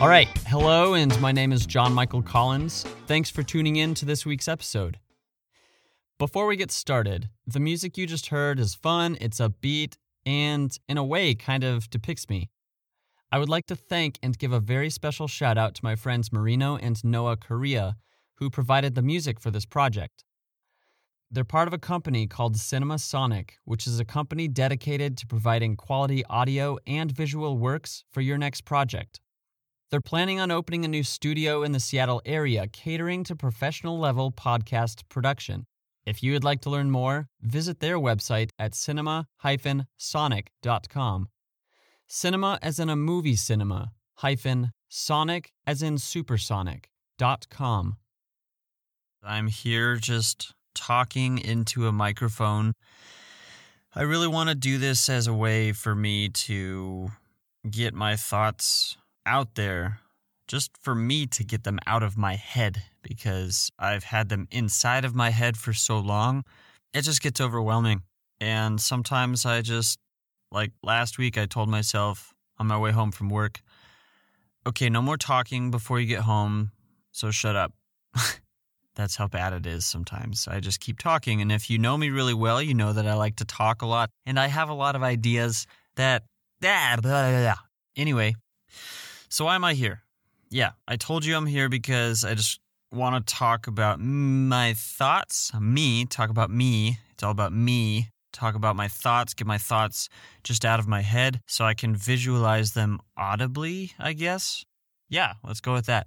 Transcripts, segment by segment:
All right. Hello, and my name is John Michael Collins. Thanks for tuning in to this week's episode. Before we get started, the music you just heard is fun, it's upbeat, and in a way kind of depicts me. I would like to thank and give a very special shout out to my friends Marino and Noah Korea, who provided the music for this project. They're part of a company called Cinema Sonic, which is a company dedicated to providing quality audio and visual works for your next project. They're planning on opening a new studio in the Seattle area catering to professional level podcast production. If you would like to learn more, visit their website at cinema sonic.com. Cinema as in a movie cinema, hyphen sonic as in supersonic dot com. I'm here just talking into a microphone. I really want to do this as a way for me to get my thoughts out there, just for me to get them out of my head because I've had them inside of my head for so long. It just gets overwhelming. And sometimes I just, like last week, I told myself on my way home from work, okay, no more talking before you get home, so shut up. That's how bad it is sometimes. I just keep talking. And if you know me really well, you know that I like to talk a lot and I have a lot of ideas that. Blah, blah, blah. Anyway, so why am I here? Yeah, I told you I'm here because I just want to talk about my thoughts, me, talk about me. It's all about me. Talk about my thoughts, get my thoughts just out of my head so I can visualize them audibly, I guess. Yeah, let's go with that.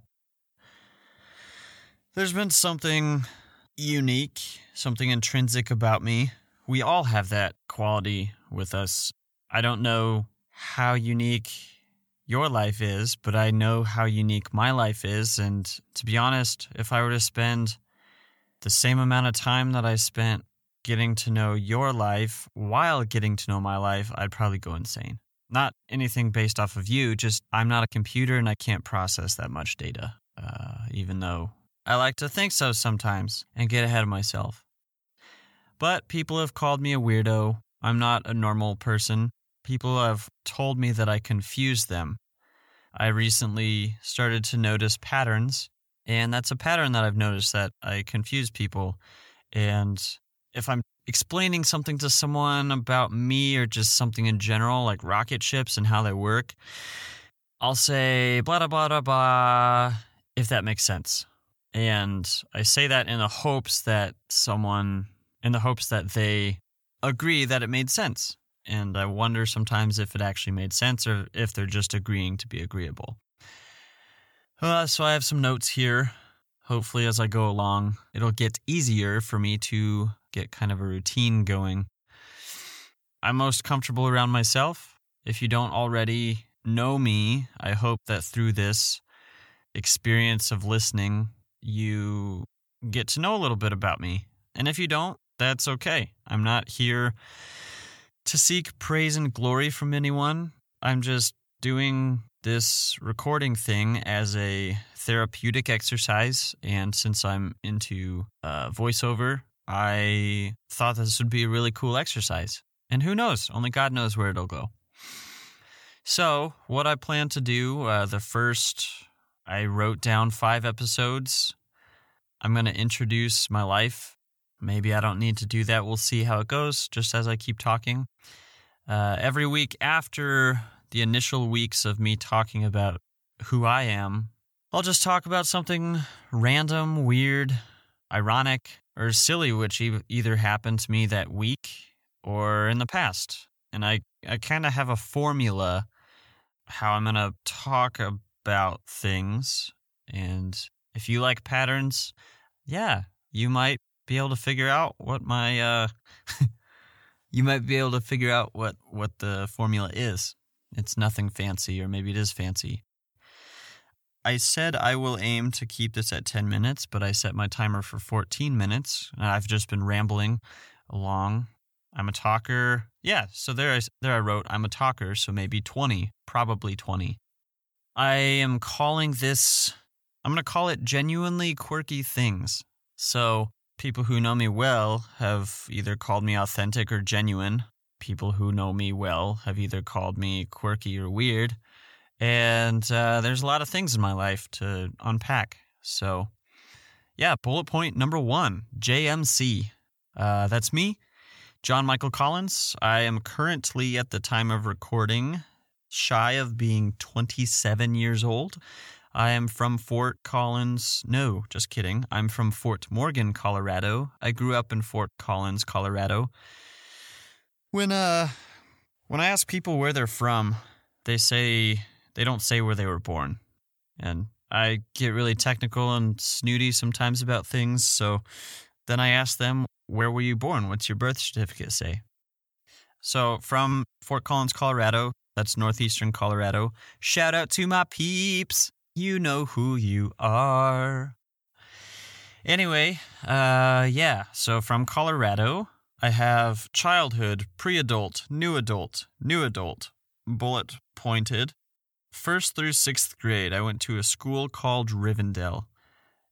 There's been something unique, something intrinsic about me. We all have that quality with us. I don't know how unique your life is, but I know how unique my life is. And to be honest, if I were to spend the same amount of time that I spent getting to know your life while getting to know my life, I'd probably go insane. Not anything based off of you, just I'm not a computer and I can't process that much data, uh, even though I like to think so sometimes and get ahead of myself. But people have called me a weirdo. I'm not a normal person. People have told me that I confuse them. I recently started to notice patterns, and that's a pattern that I've noticed that I confuse people. And if I'm explaining something to someone about me or just something in general, like rocket ships and how they work, I'll say blah, blah, blah, blah, if that makes sense. And I say that in the hopes that someone, in the hopes that they agree that it made sense. And I wonder sometimes if it actually made sense or if they're just agreeing to be agreeable. Uh, so I have some notes here. Hopefully, as I go along, it'll get easier for me to get kind of a routine going. I'm most comfortable around myself. If you don't already know me, I hope that through this experience of listening, you get to know a little bit about me. And if you don't, that's okay. I'm not here to seek praise and glory from anyone. I'm just doing this recording thing as a therapeutic exercise. And since I'm into uh, voiceover, I thought this would be a really cool exercise. And who knows? Only God knows where it'll go. So, what I plan to do, uh, the first, I wrote down five episodes. I'm going to introduce my life. Maybe I don't need to do that. We'll see how it goes just as I keep talking. Uh, every week after the initial weeks of me talking about who I am, I'll just talk about something random, weird, ironic, or silly, which e- either happened to me that week or in the past. And I, I kind of have a formula how I'm going to talk about things. And if you like patterns, yeah, you might be able to figure out what my uh you might be able to figure out what what the formula is. It's nothing fancy or maybe it is fancy. I said I will aim to keep this at 10 minutes, but I set my timer for 14 minutes. And I've just been rambling along. I'm a talker. Yeah, so there I, there I wrote I'm a talker, so maybe 20, probably 20. I am calling this I'm going to call it genuinely quirky things. So, people who know me well have either called me authentic or genuine. People who know me well have either called me quirky or weird. And uh, there's a lot of things in my life to unpack. So, yeah, bullet point number one JMC. Uh, that's me, John Michael Collins. I am currently, at the time of recording, shy of being 27 years old. I am from Fort Collins. No, just kidding. I'm from Fort Morgan, Colorado. I grew up in Fort Collins, Colorado. When uh when I ask people where they're from, they say they don't say where they were born. And I get really technical and snooty sometimes about things, so then I ask them, "Where were you born? What's your birth certificate say?" So, from Fort Collins, Colorado, that's northeastern Colorado. Shout out to my peeps. You know who you are. Anyway, uh, yeah, so from Colorado, I have childhood, pre adult, new adult, new adult, bullet pointed. First through sixth grade, I went to a school called Rivendell.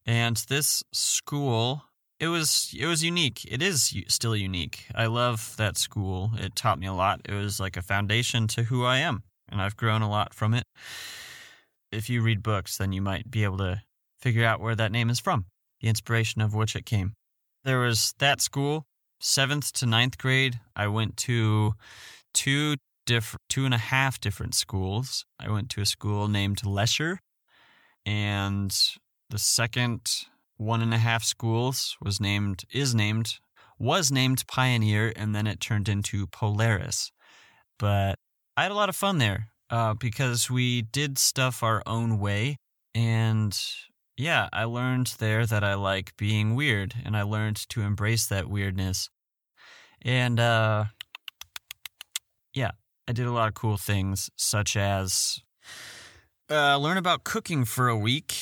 And this school, it was it was unique. It is still unique. I love that school. It taught me a lot. It was like a foundation to who I am, and I've grown a lot from it. If you read books, then you might be able to figure out where that name is from the inspiration of which it came. There was that school, seventh to ninth grade. I went to two different, two and a half different schools. I went to a school named Lesher, and the second one and a half schools was named is named was named Pioneer, and then it turned into Polaris. But I had a lot of fun there uh, because we did stuff our own way, and yeah, I learned there that I like being weird and I learned to embrace that weirdness. And uh yeah, I did a lot of cool things such as uh learn about cooking for a week.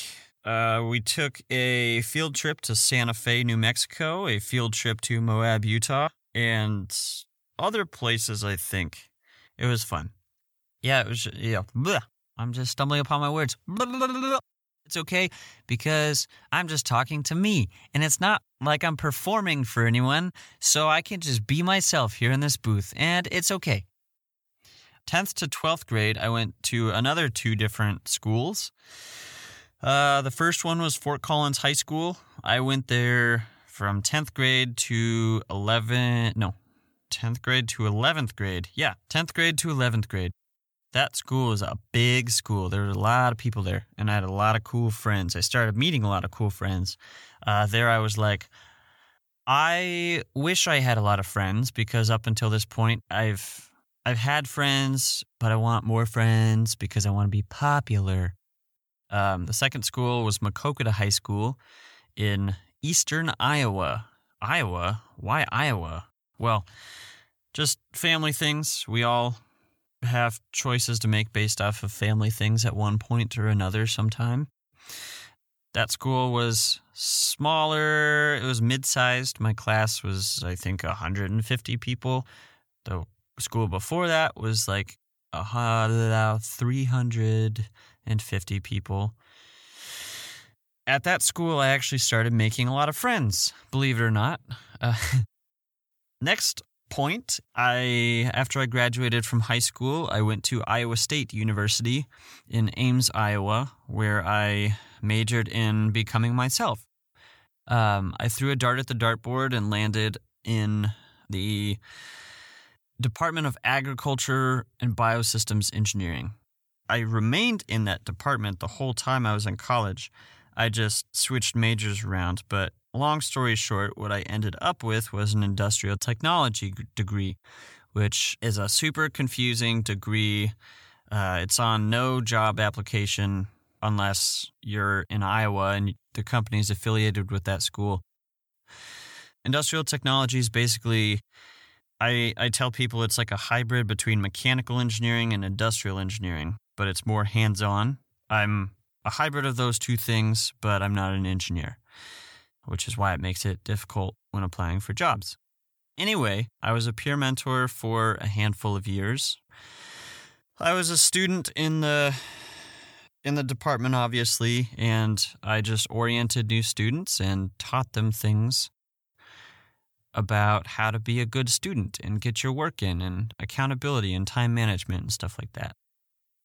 Uh, we took a field trip to Santa Fe, New Mexico, a field trip to Moab, Utah, and other places, I think. It was fun. Yeah, it was, yeah. Bleh. I'm just stumbling upon my words. It's okay because I'm just talking to me and it's not like I'm performing for anyone, so I can just be myself here in this booth and it's okay. 10th to 12th grade, I went to another two different schools. Uh, the first one was Fort Collins High School. I went there from 10th grade to 11, no, 10th grade to 11th grade. Yeah, 10th grade to 11th grade that school is a big school. There were a lot of people there, and I had a lot of cool friends. I started meeting a lot of cool friends. Uh, there, I was like, I wish I had a lot of friends because up until this point, I've I've had friends, but I want more friends because I want to be popular. Um, the second school was Maquoketa High School in eastern Iowa. Iowa? Why Iowa? Well, just family things. We all have choices to make based off of family things at one point or another sometime. That school was smaller, it was mid sized. My class was, I think, 150 people. The school before that was like uh, 350 people. At that school, I actually started making a lot of friends, believe it or not. Uh, next point, I after I graduated from high school, I went to Iowa State University in Ames, Iowa, where I majored in becoming myself. Um, I threw a dart at the dartboard and landed in the Department of Agriculture and Biosystems Engineering. I remained in that department the whole time I was in college. I just switched majors around, but long story short, what I ended up with was an industrial technology degree, which is a super confusing degree. Uh, it's on no job application unless you're in Iowa and the company is affiliated with that school. Industrial technology is basically, I, I tell people it's like a hybrid between mechanical engineering and industrial engineering, but it's more hands on. I'm a hybrid of those two things, but I'm not an engineer which is why it makes it difficult when applying for jobs. Anyway, I was a peer mentor for a handful of years. I was a student in the in the department obviously, and I just oriented new students and taught them things about how to be a good student and get your work in and accountability and time management and stuff like that.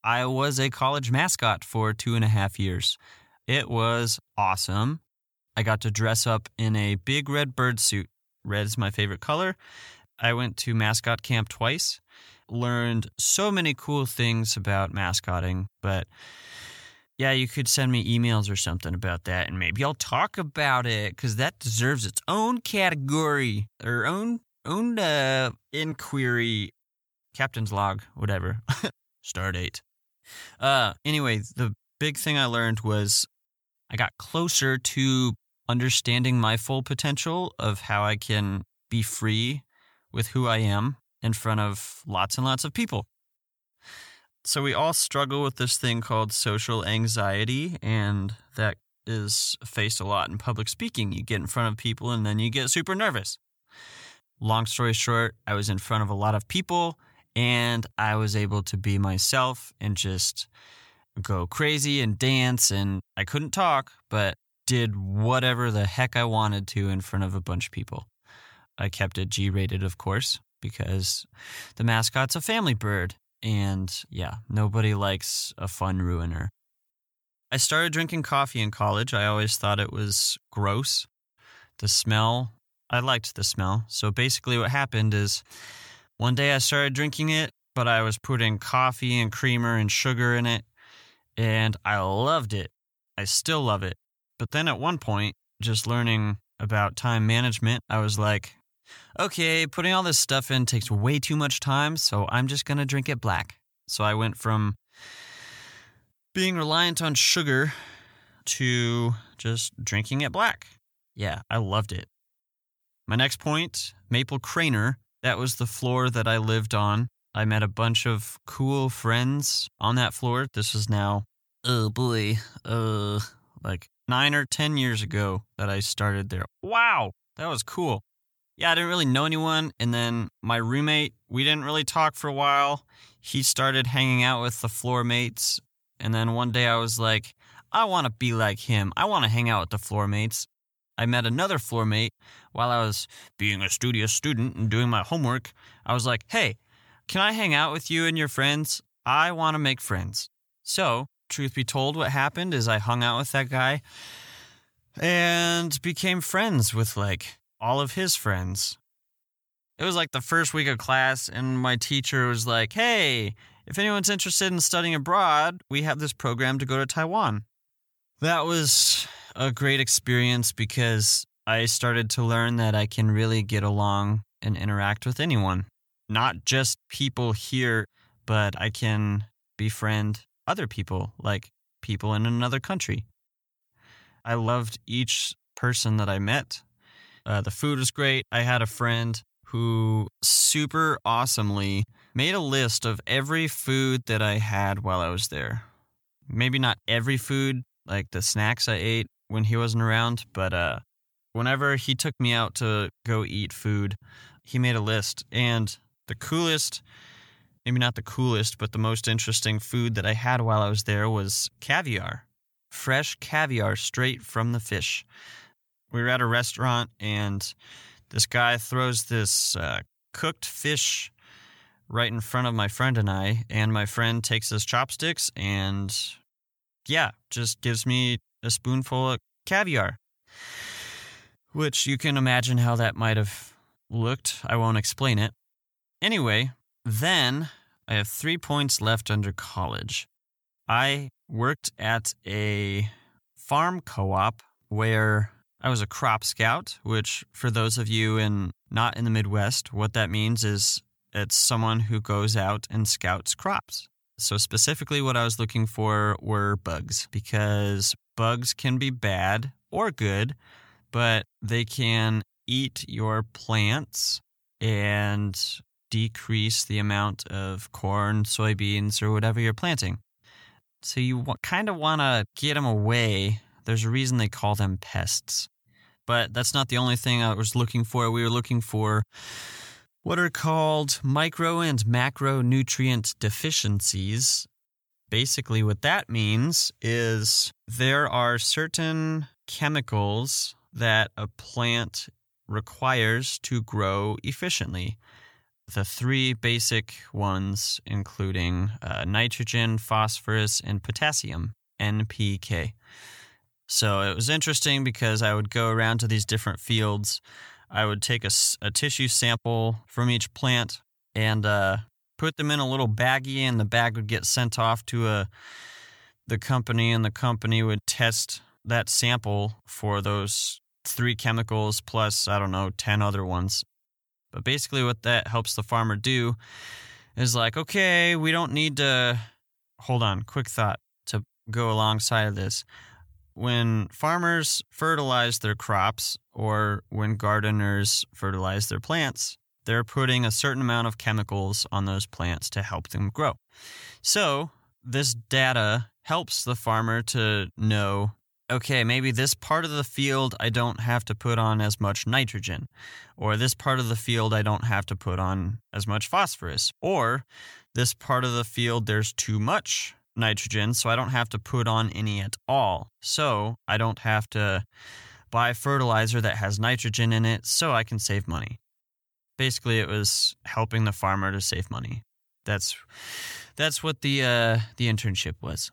I was a college mascot for two and a half years. It was awesome. I got to dress up in a big red bird suit. Red is my favorite color. I went to mascot camp twice, learned so many cool things about mascotting, but yeah, you could send me emails or something about that, and maybe I'll talk about it because that deserves its own category or own own uh, inquiry, captain's log, whatever, star date. Uh, anyway, the big thing I learned was I got closer to understanding my full potential of how I can be free with who I am in front of lots and lots of people. So we all struggle with this thing called social anxiety, and that is faced a lot in public speaking. You get in front of people and then you get super nervous. Long story short, I was in front of a lot of people and I was able to be myself and just go crazy and dance. And I couldn't talk, but did whatever the heck I wanted to in front of a bunch of people. I kept it G rated, of course, because the mascot's a family bird and yeah, nobody likes a fun ruiner. I started drinking coffee in college. I always thought it was gross. The smell, I liked the smell. So basically, what happened is one day I started drinking it, but I was putting coffee and creamer and sugar in it, and I loved it. I still love it. But then at one point, just learning about time management, I was like, okay, putting all this stuff in takes way too much time, so I'm just going to drink it black. So I went from being reliant on sugar to just drinking it black. Yeah, I loved it. My next point Maple Craner. That was the floor that I lived on. I met a bunch of cool friends on that floor. This is now, oh boy, uh, like nine or 10 years ago that I started there. Wow, that was cool yeah, I didn't really know anyone. And then my roommate, we didn't really talk for a while. He started hanging out with the floor mates. And then one day I was like, I want to be like him. I want to hang out with the floor mates. I met another floor mate while I was being a studious student and doing my homework. I was like, hey, can I hang out with you and your friends? I want to make friends. So, truth be told, what happened is I hung out with that guy and became friends with like all of his friends. It was like the first week of class, and my teacher was like, Hey, if anyone's interested in studying abroad, we have this program to go to Taiwan. That was a great experience because I started to learn that I can really get along and interact with anyone, not just people here, but I can befriend other people, like people in another country. I loved each person that I met uh, the food was great. I had a friend who super awesomely made a list of every food that I had while I was there. Maybe not every food, like the snacks I ate when he wasn't around, but uh, whenever he took me out to go eat food, he made a list. And the coolest, maybe not the coolest, but the most interesting food that I had while I was there was caviar. Fresh caviar straight from the fish we were at a restaurant and this guy throws this uh, cooked fish right in front of my friend and I, and my friend takes his chopsticks and yeah, just gives me a spoonful of caviar. Which you can imagine how that might have looked. I won't explain it. Anyway, then I have three points left under college. I worked at a farm co op where I was a crop scout, which for those of you in not in the Midwest, what that means is it's someone who goes out and scouts crops. So specifically what I was looking for were bugs because bugs can be bad or good, but they can eat your plants and decrease the amount of corn, soybeans, or whatever you're planting. So you kind of want to get them away there's a reason they call them pests. But that's not the only thing I was looking for. We were looking for what are called micro and macronutrient deficiencies. Basically, what that means is there are certain chemicals that a plant requires to grow efficiently. The three basic ones, including uh, nitrogen, phosphorus, and potassium, NPK. So it was interesting because I would go around to these different fields. I would take a, a tissue sample from each plant and uh, put them in a little baggie, and the bag would get sent off to a the company, and the company would test that sample for those three chemicals plus I don't know ten other ones. But basically, what that helps the farmer do is like, okay, we don't need to. Hold on, quick thought to go alongside of this when farmers fertilize their crops or when gardeners fertilize their plants, they're putting a certain amount of chemicals on those plants to help them grow. So, this data helps the farmer to know okay, maybe this part of the field I don't have to put on as much nitrogen, or this part of the field I don't have to put on as much phosphorus, or this part of the field there's too much nitrogen, so I don't have to put on any at all. So I don't have to buy fertilizer that has nitrogen in it, so I can save money. Basically, it was helping the farmer to save money. That's that's what the uh, the internship was.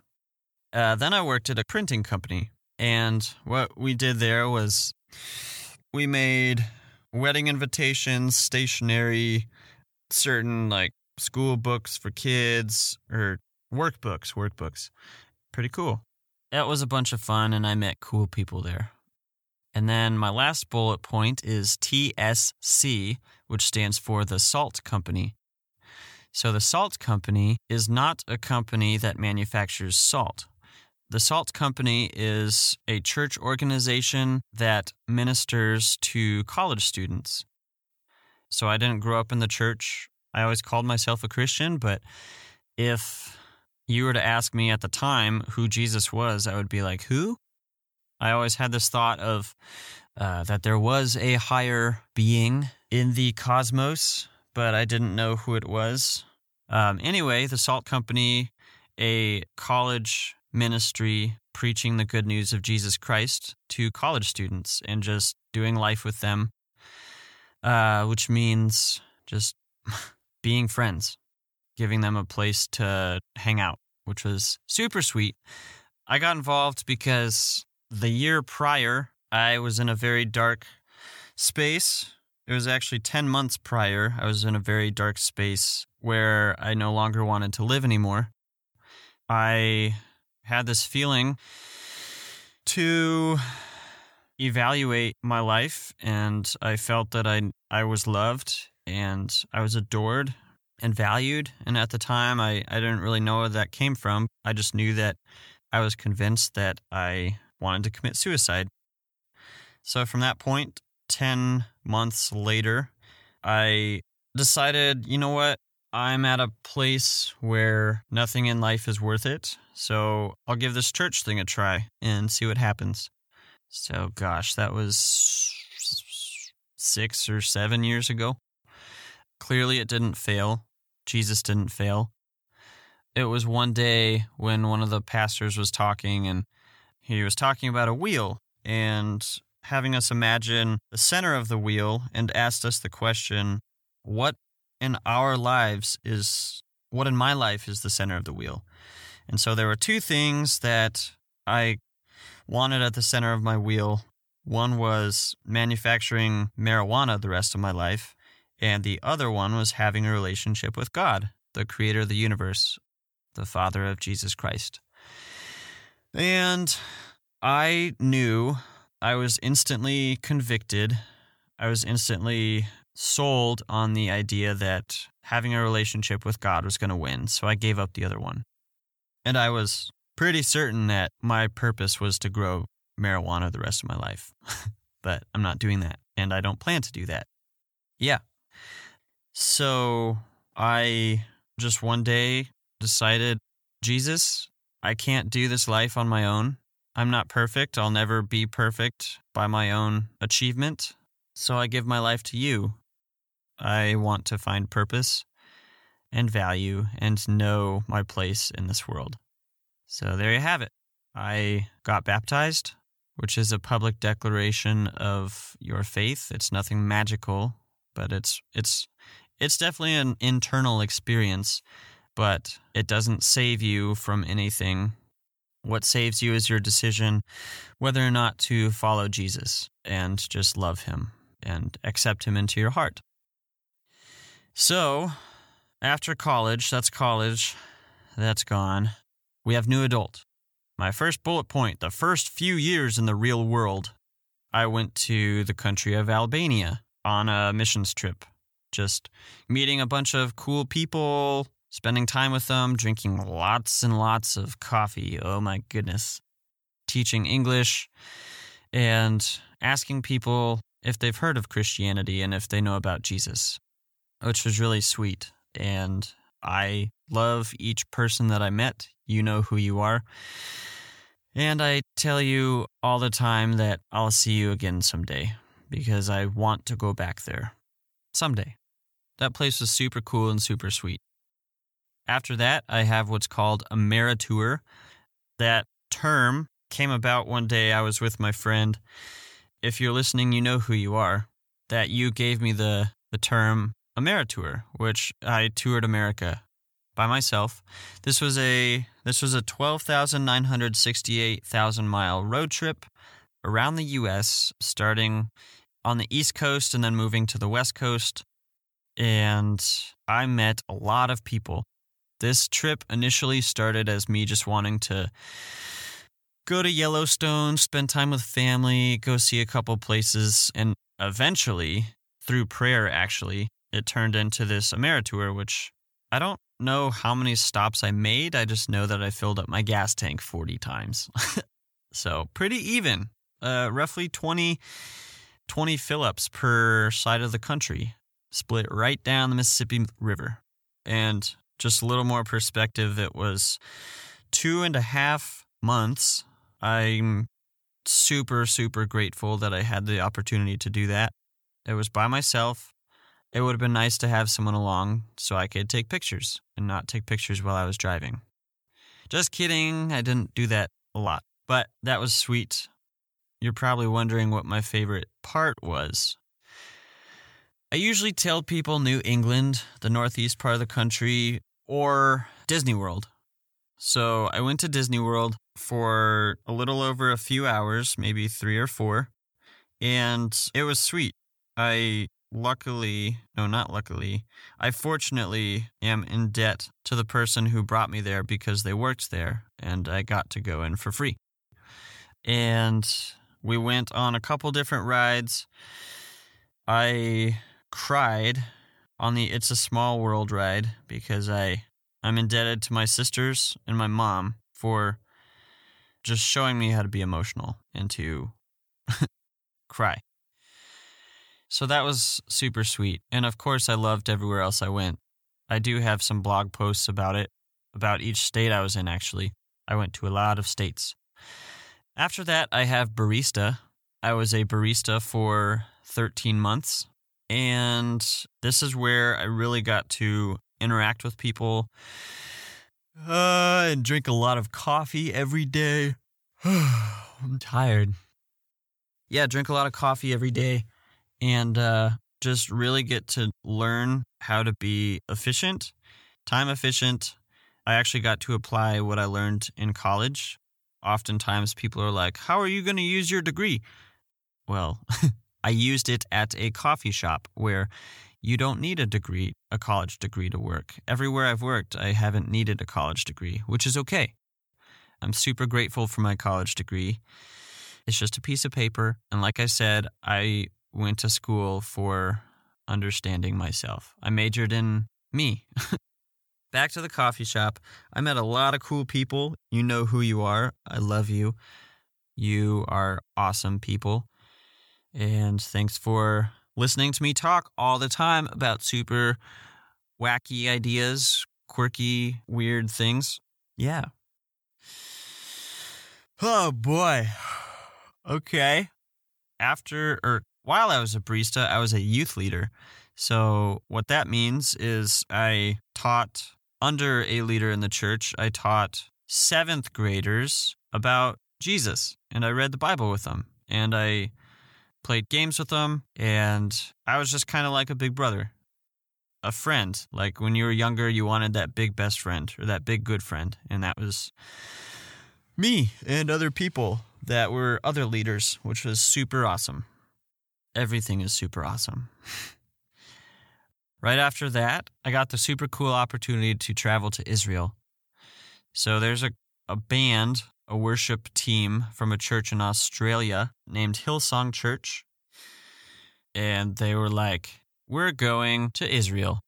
Uh, then I worked at a printing company, and what we did there was we made wedding invitations, stationery, certain like school books for kids or Workbooks, workbooks. Pretty cool. That was a bunch of fun, and I met cool people there. And then my last bullet point is TSC, which stands for the Salt Company. So the Salt Company is not a company that manufactures salt. The Salt Company is a church organization that ministers to college students. So I didn't grow up in the church. I always called myself a Christian, but if you were to ask me at the time who Jesus was, I would be like, who? I always had this thought of uh, that there was a higher being in the cosmos, but I didn't know who it was. Um, anyway, the Salt Company, a college ministry preaching the good news of Jesus Christ to college students and just doing life with them, uh, which means just being friends giving them a place to hang out, which was super sweet. I got involved because the year prior, I was in a very dark space. It was actually 10 months prior. I was in a very dark space where I no longer wanted to live anymore. I had this feeling to evaluate my life and I felt that I I was loved and I was adored and valued. And at the time, I, I didn't really know where that came from. I just knew that I was convinced that I wanted to commit suicide. So from that point, 10 months later, I decided, you know what? I'm at a place where nothing in life is worth it. So I'll give this church thing a try and see what happens. So, gosh, that was six or seven years ago. Clearly, it didn't fail. Jesus didn't fail. It was one day when one of the pastors was talking and he was talking about a wheel and having us imagine the center of the wheel and asked us the question what in our lives is what in my life is the center of the wheel? And so there were two things that I wanted at the center of my wheel. One was manufacturing marijuana the rest of my life, and the other one was having a relationship with God, the creator of the universe, the Father of Jesus Christ. And I knew I was instantly convicted. I was instantly sold on the idea that having a relationship with God was going to win. So I gave up the other one. And I was pretty certain that my purpose was to grow marijuana the rest of my life. but I'm not doing that. And I don't plan to do that. Yeah, so I just one day decided, Jesus, I can't do this life on my own. I'm not perfect. I'll never be perfect by my own achievement. So I give my life to you. I want to find purpose and value and know my place in this world. So there you have it. I got baptized, which is a public declaration of your faith. It's nothing magical, but it's it's It's definitely an internal experience, but it doesn't save you from anything. What saves you is your decision whether or not to follow Jesus and just love him and accept him into your heart. So, after college, that's college, that's gone. We have new adult. My first bullet point the first few years in the real world, I went to the country of Albania on a missions trip. Just meeting a bunch of cool people, spending time with them, drinking lots and lots of coffee. Oh my goodness. Teaching English and asking people if they've heard of Christianity and if they know about Jesus which was really sweet. And I love each person that I met. You know who you are. And I tell you all the time that I'll see you again someday because I want to go back there. Someday. That place was super cool and super sweet. After that, I have what's called Ameritour. That term came about one day. I was with my friend. If you're listening, you know who you are. That you gave me the, the term Ameritour, which I toured America by myself. This was a this was a 12,968,000 mile road trip around the US starting on the East Coast and then moving to the West Coast and I met a lot of people. This trip initially started as me just wanting to go to Yellowstone, spend time with family, go see a couple places and eventually through prayer actually it turned into this Ameritour, which I don't know how many stops I made. I just know that I filled up my gas tank 40 times. so pretty even. Uh, roughly 20, 20 fill ups per side of the country, split right down the Mississippi River. And just a little more perspective, it was two and a half months. I'm super, super grateful that I had the opportunity to do that. It was by myself. It would have been nice to have someone along so I could take pictures and not take pictures while I was driving. Just kidding, I didn't do that a lot, but that was sweet. You're probably wondering what my favorite part was. I usually tell people New England, the northeast part of the country, or Disney World. So I went to Disney World for a little over a few hours, maybe three or four, and it was sweet. I luckily, no, not luckily, I fortunately am in debt to the person who brought me there because they worked there and I got to go in for free. And we went on a couple different rides. I cried on the It's a Small World ride because I I'm indebted to my sisters and my mom for just showing me how to be emotional and to cry. So that was super sweet. And of course, I loved everywhere else I went. I do have some blog posts about it, about each state I was in, actually. I went to a lot of states. After that, I have barista. I was a barista for 13 months. And this is where I really got to interact with people uh, and drink a lot of coffee every day. I'm tired. Yeah, drink a lot of coffee every day and uh, just really get to learn how to be efficient, time efficient. I actually got to apply what I learned in college. Oftentimes, people are like, How are you going to use your degree? Well, I used it at a coffee shop where you don't need a degree, a college degree to work. Everywhere I've worked, I haven't needed a college degree, which is okay. I'm super grateful for my college degree. It's just a piece of paper. And like I said, I went to school for understanding myself. I majored in me. Back to the coffee shop. I met a lot of cool people. You know who you are. I love you. You are awesome people. And thanks for listening to me talk all the time about super wacky ideas, quirky, weird things. Yeah. Oh boy. Okay. After or while I was a barista, I was a youth leader. So, what that means is I taught under a leader in the church, I taught seventh graders about Jesus and I read the Bible with them and I played games with them and I was just kind of like a big brother. a friend. Like when you were younger, you wanted that big best friend or that big good friend. And that was me and other people that were other leaders, which was super awesome. Everything is super awesome. right after that, I got the super cool opportunity to travel to Israel. So there's a, a band, a worship team from a church in Australia named Hillsong Church. And they were like, We're going to Israel.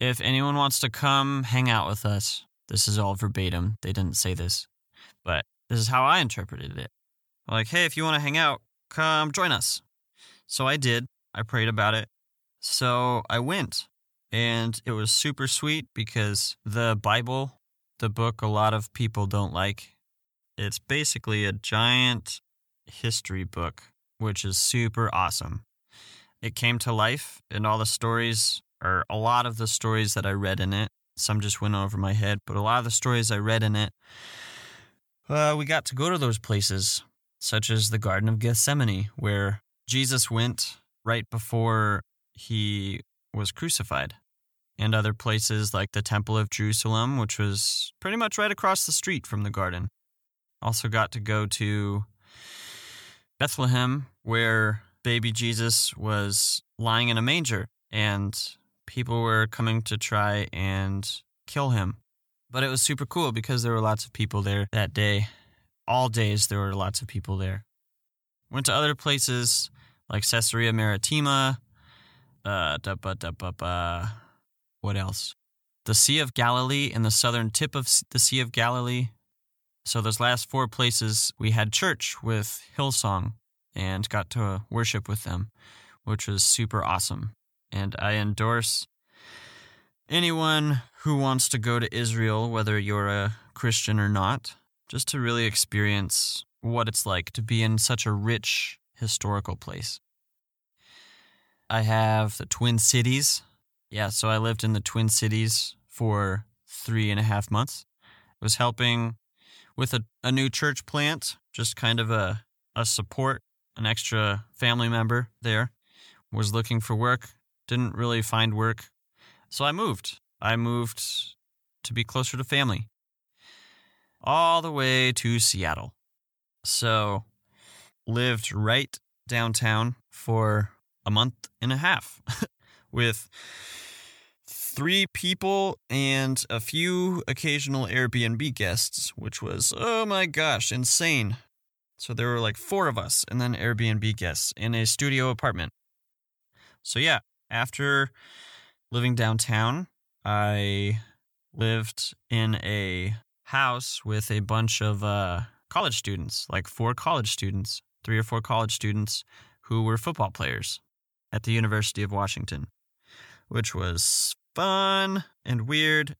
If anyone wants to come hang out with us, this is all verbatim. They didn't say this, but this is how I interpreted it. Like, hey, if you want to hang out, come join us. So I did. I prayed about it. So I went. And it was super sweet because the Bible, the book a lot of people don't like, it's basically a giant history book, which is super awesome. It came to life, and all the stories, or a lot of the stories that I read in it, some just went over my head, but a lot of the stories I read in it, uh, we got to go to those places, such as the Garden of Gethsemane, where Jesus went right before he was crucified, and other places like the Temple of Jerusalem, which was pretty much right across the street from the garden. Also got to go to Bethlehem, where baby Jesus was lying in a manger, and people were coming to try and kill him. But it was super cool because there were lots of people there that day. All days, there were lots of people there. Went to other places like Caesarea Maritima, uh, da, ba, da, ba, ba. what else? The Sea of Galilee and the southern tip of the Sea of Galilee. So, those last four places, we had church with Hillsong and got to worship with them, which was super awesome. And I endorse anyone who wants to go to Israel, whether you're a Christian or not, just to really experience what it's like to be in such a rich historical place. I have the Twin Cities. Yeah, so I lived in the Twin Cities for three and a half months. I was helping with a, a new church plant, just kind of a, a support, an extra family member there. Was looking for work, didn't really find work. So I moved. I moved to be closer to family. All the way to Seattle. So lived right downtown for a month and a half with three people and a few occasional Airbnb guests, which was, oh my gosh, insane. So there were like four of us and then Airbnb guests in a studio apartment. So yeah, after living downtown, I lived in a house with a bunch of uh, college students, like four college students, three or four college students who were football players at the University of Washington, which was fun and weird.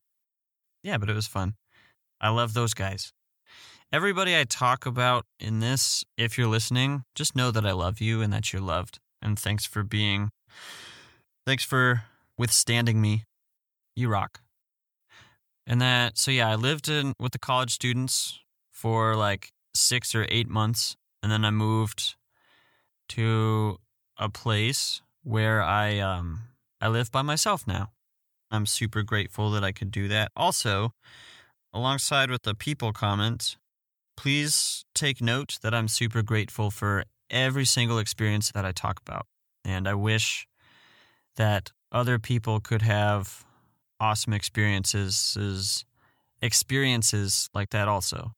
Yeah, but it was fun. I love those guys. Everybody I talk about in this, if you're listening, just know that I love you and that you're loved. And thanks for being, thanks for withstanding me. You rock. And that, so yeah, I lived in with the college students for like six or eight months. And then I moved to a place where I um I live by myself now. I'm super grateful that I could do that. Also, alongside with the people comment, please take note that I'm super grateful for every single experience that I talk about. And I wish that other people could have awesome experiences experiences like that also.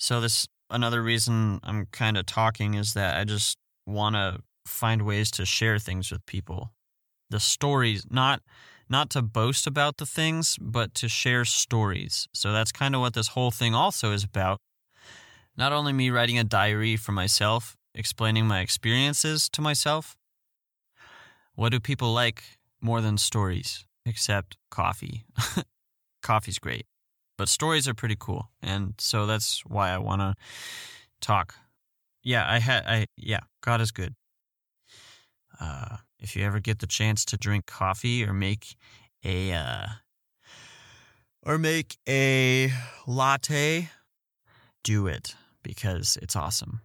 So this another reason I'm kind of talking is that I just want to find ways to share things with people. The stories, not not to boast about the things, but to share stories. So that's kind of what this whole thing also is about. Not only me writing a diary for myself, explaining my experiences to myself. What do people like more than stories? Except coffee. Coffee's great, but stories are pretty cool. And so that's why I want to talk. Yeah, I had, I, yeah, God is good. Uh, if you ever get the chance to drink coffee or make a uh, or make a latte, do it because it's awesome.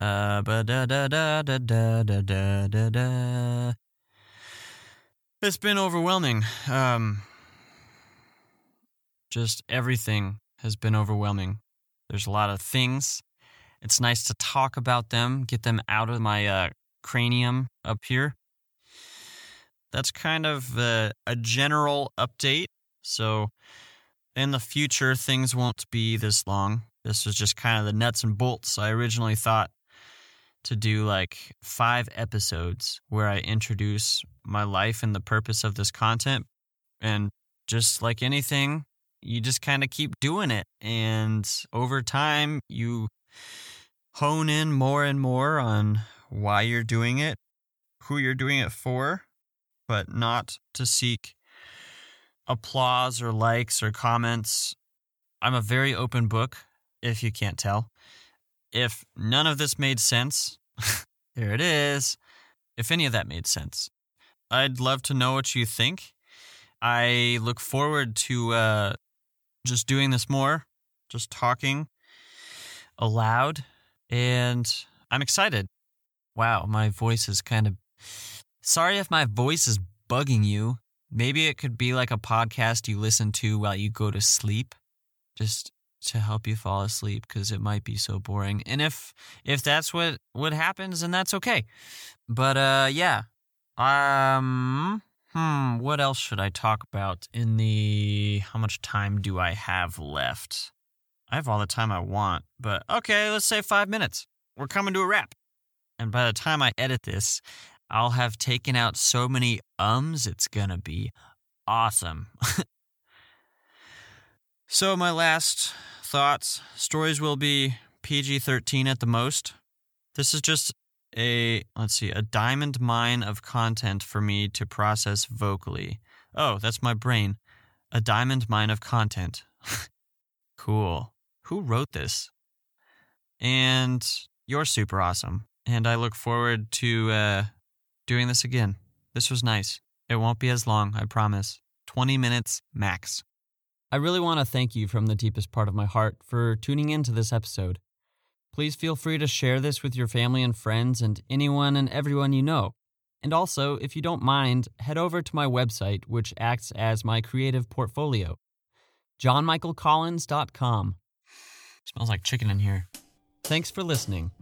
Uh, ba da da da da da da da da. It's been overwhelming. Um, just everything has been overwhelming. There's a lot of things. It's nice to talk about them, get them out of my uh, cranium up here. That's kind of a, a general update. So, in the future, things won't be this long. This was just kind of the nuts and bolts. I originally thought to do like five episodes where I introduce my life and the purpose of this content. And just like anything, you just kind of keep doing it. And over time, you hone in more and more on why you're doing it, who you're doing it for, but not to seek applause or likes or comments. I'm a very open book, if you can't tell. If none of this made sense, there it is. If any of that made sense, I'd love to know what you think. I look forward to uh, just doing this more, just talking aloud, and I'm excited. Wow, my voice is kind of. Sorry if my voice is bugging you. Maybe it could be like a podcast you listen to while you go to sleep. Just to help you fall asleep because it might be so boring. And if if that's what what happens, then that's okay. But uh, yeah. Um. Hmm. What else should I talk about in the? How much time do I have left? I have all the time I want, but okay. Let's say five minutes. We're coming to a wrap. And by the time I edit this, I'll have taken out so many ums. It's gonna be awesome. so my last thoughts. Stories will be PG 13 at the most. This is just a, let's see, a diamond mine of content for me to process vocally. Oh, that's my brain. A diamond mine of content. cool. Who wrote this? And you're super awesome. And I look forward to uh, doing this again. This was nice. It won't be as long, I promise. 20 minutes max. I really want to thank you from the deepest part of my heart for tuning in to this episode. Please feel free to share this with your family and friends and anyone and everyone you know. And also, if you don't mind, head over to my website, which acts as my creative portfolio johnmichaelcollins.com. Smells like chicken in here. Thanks for listening.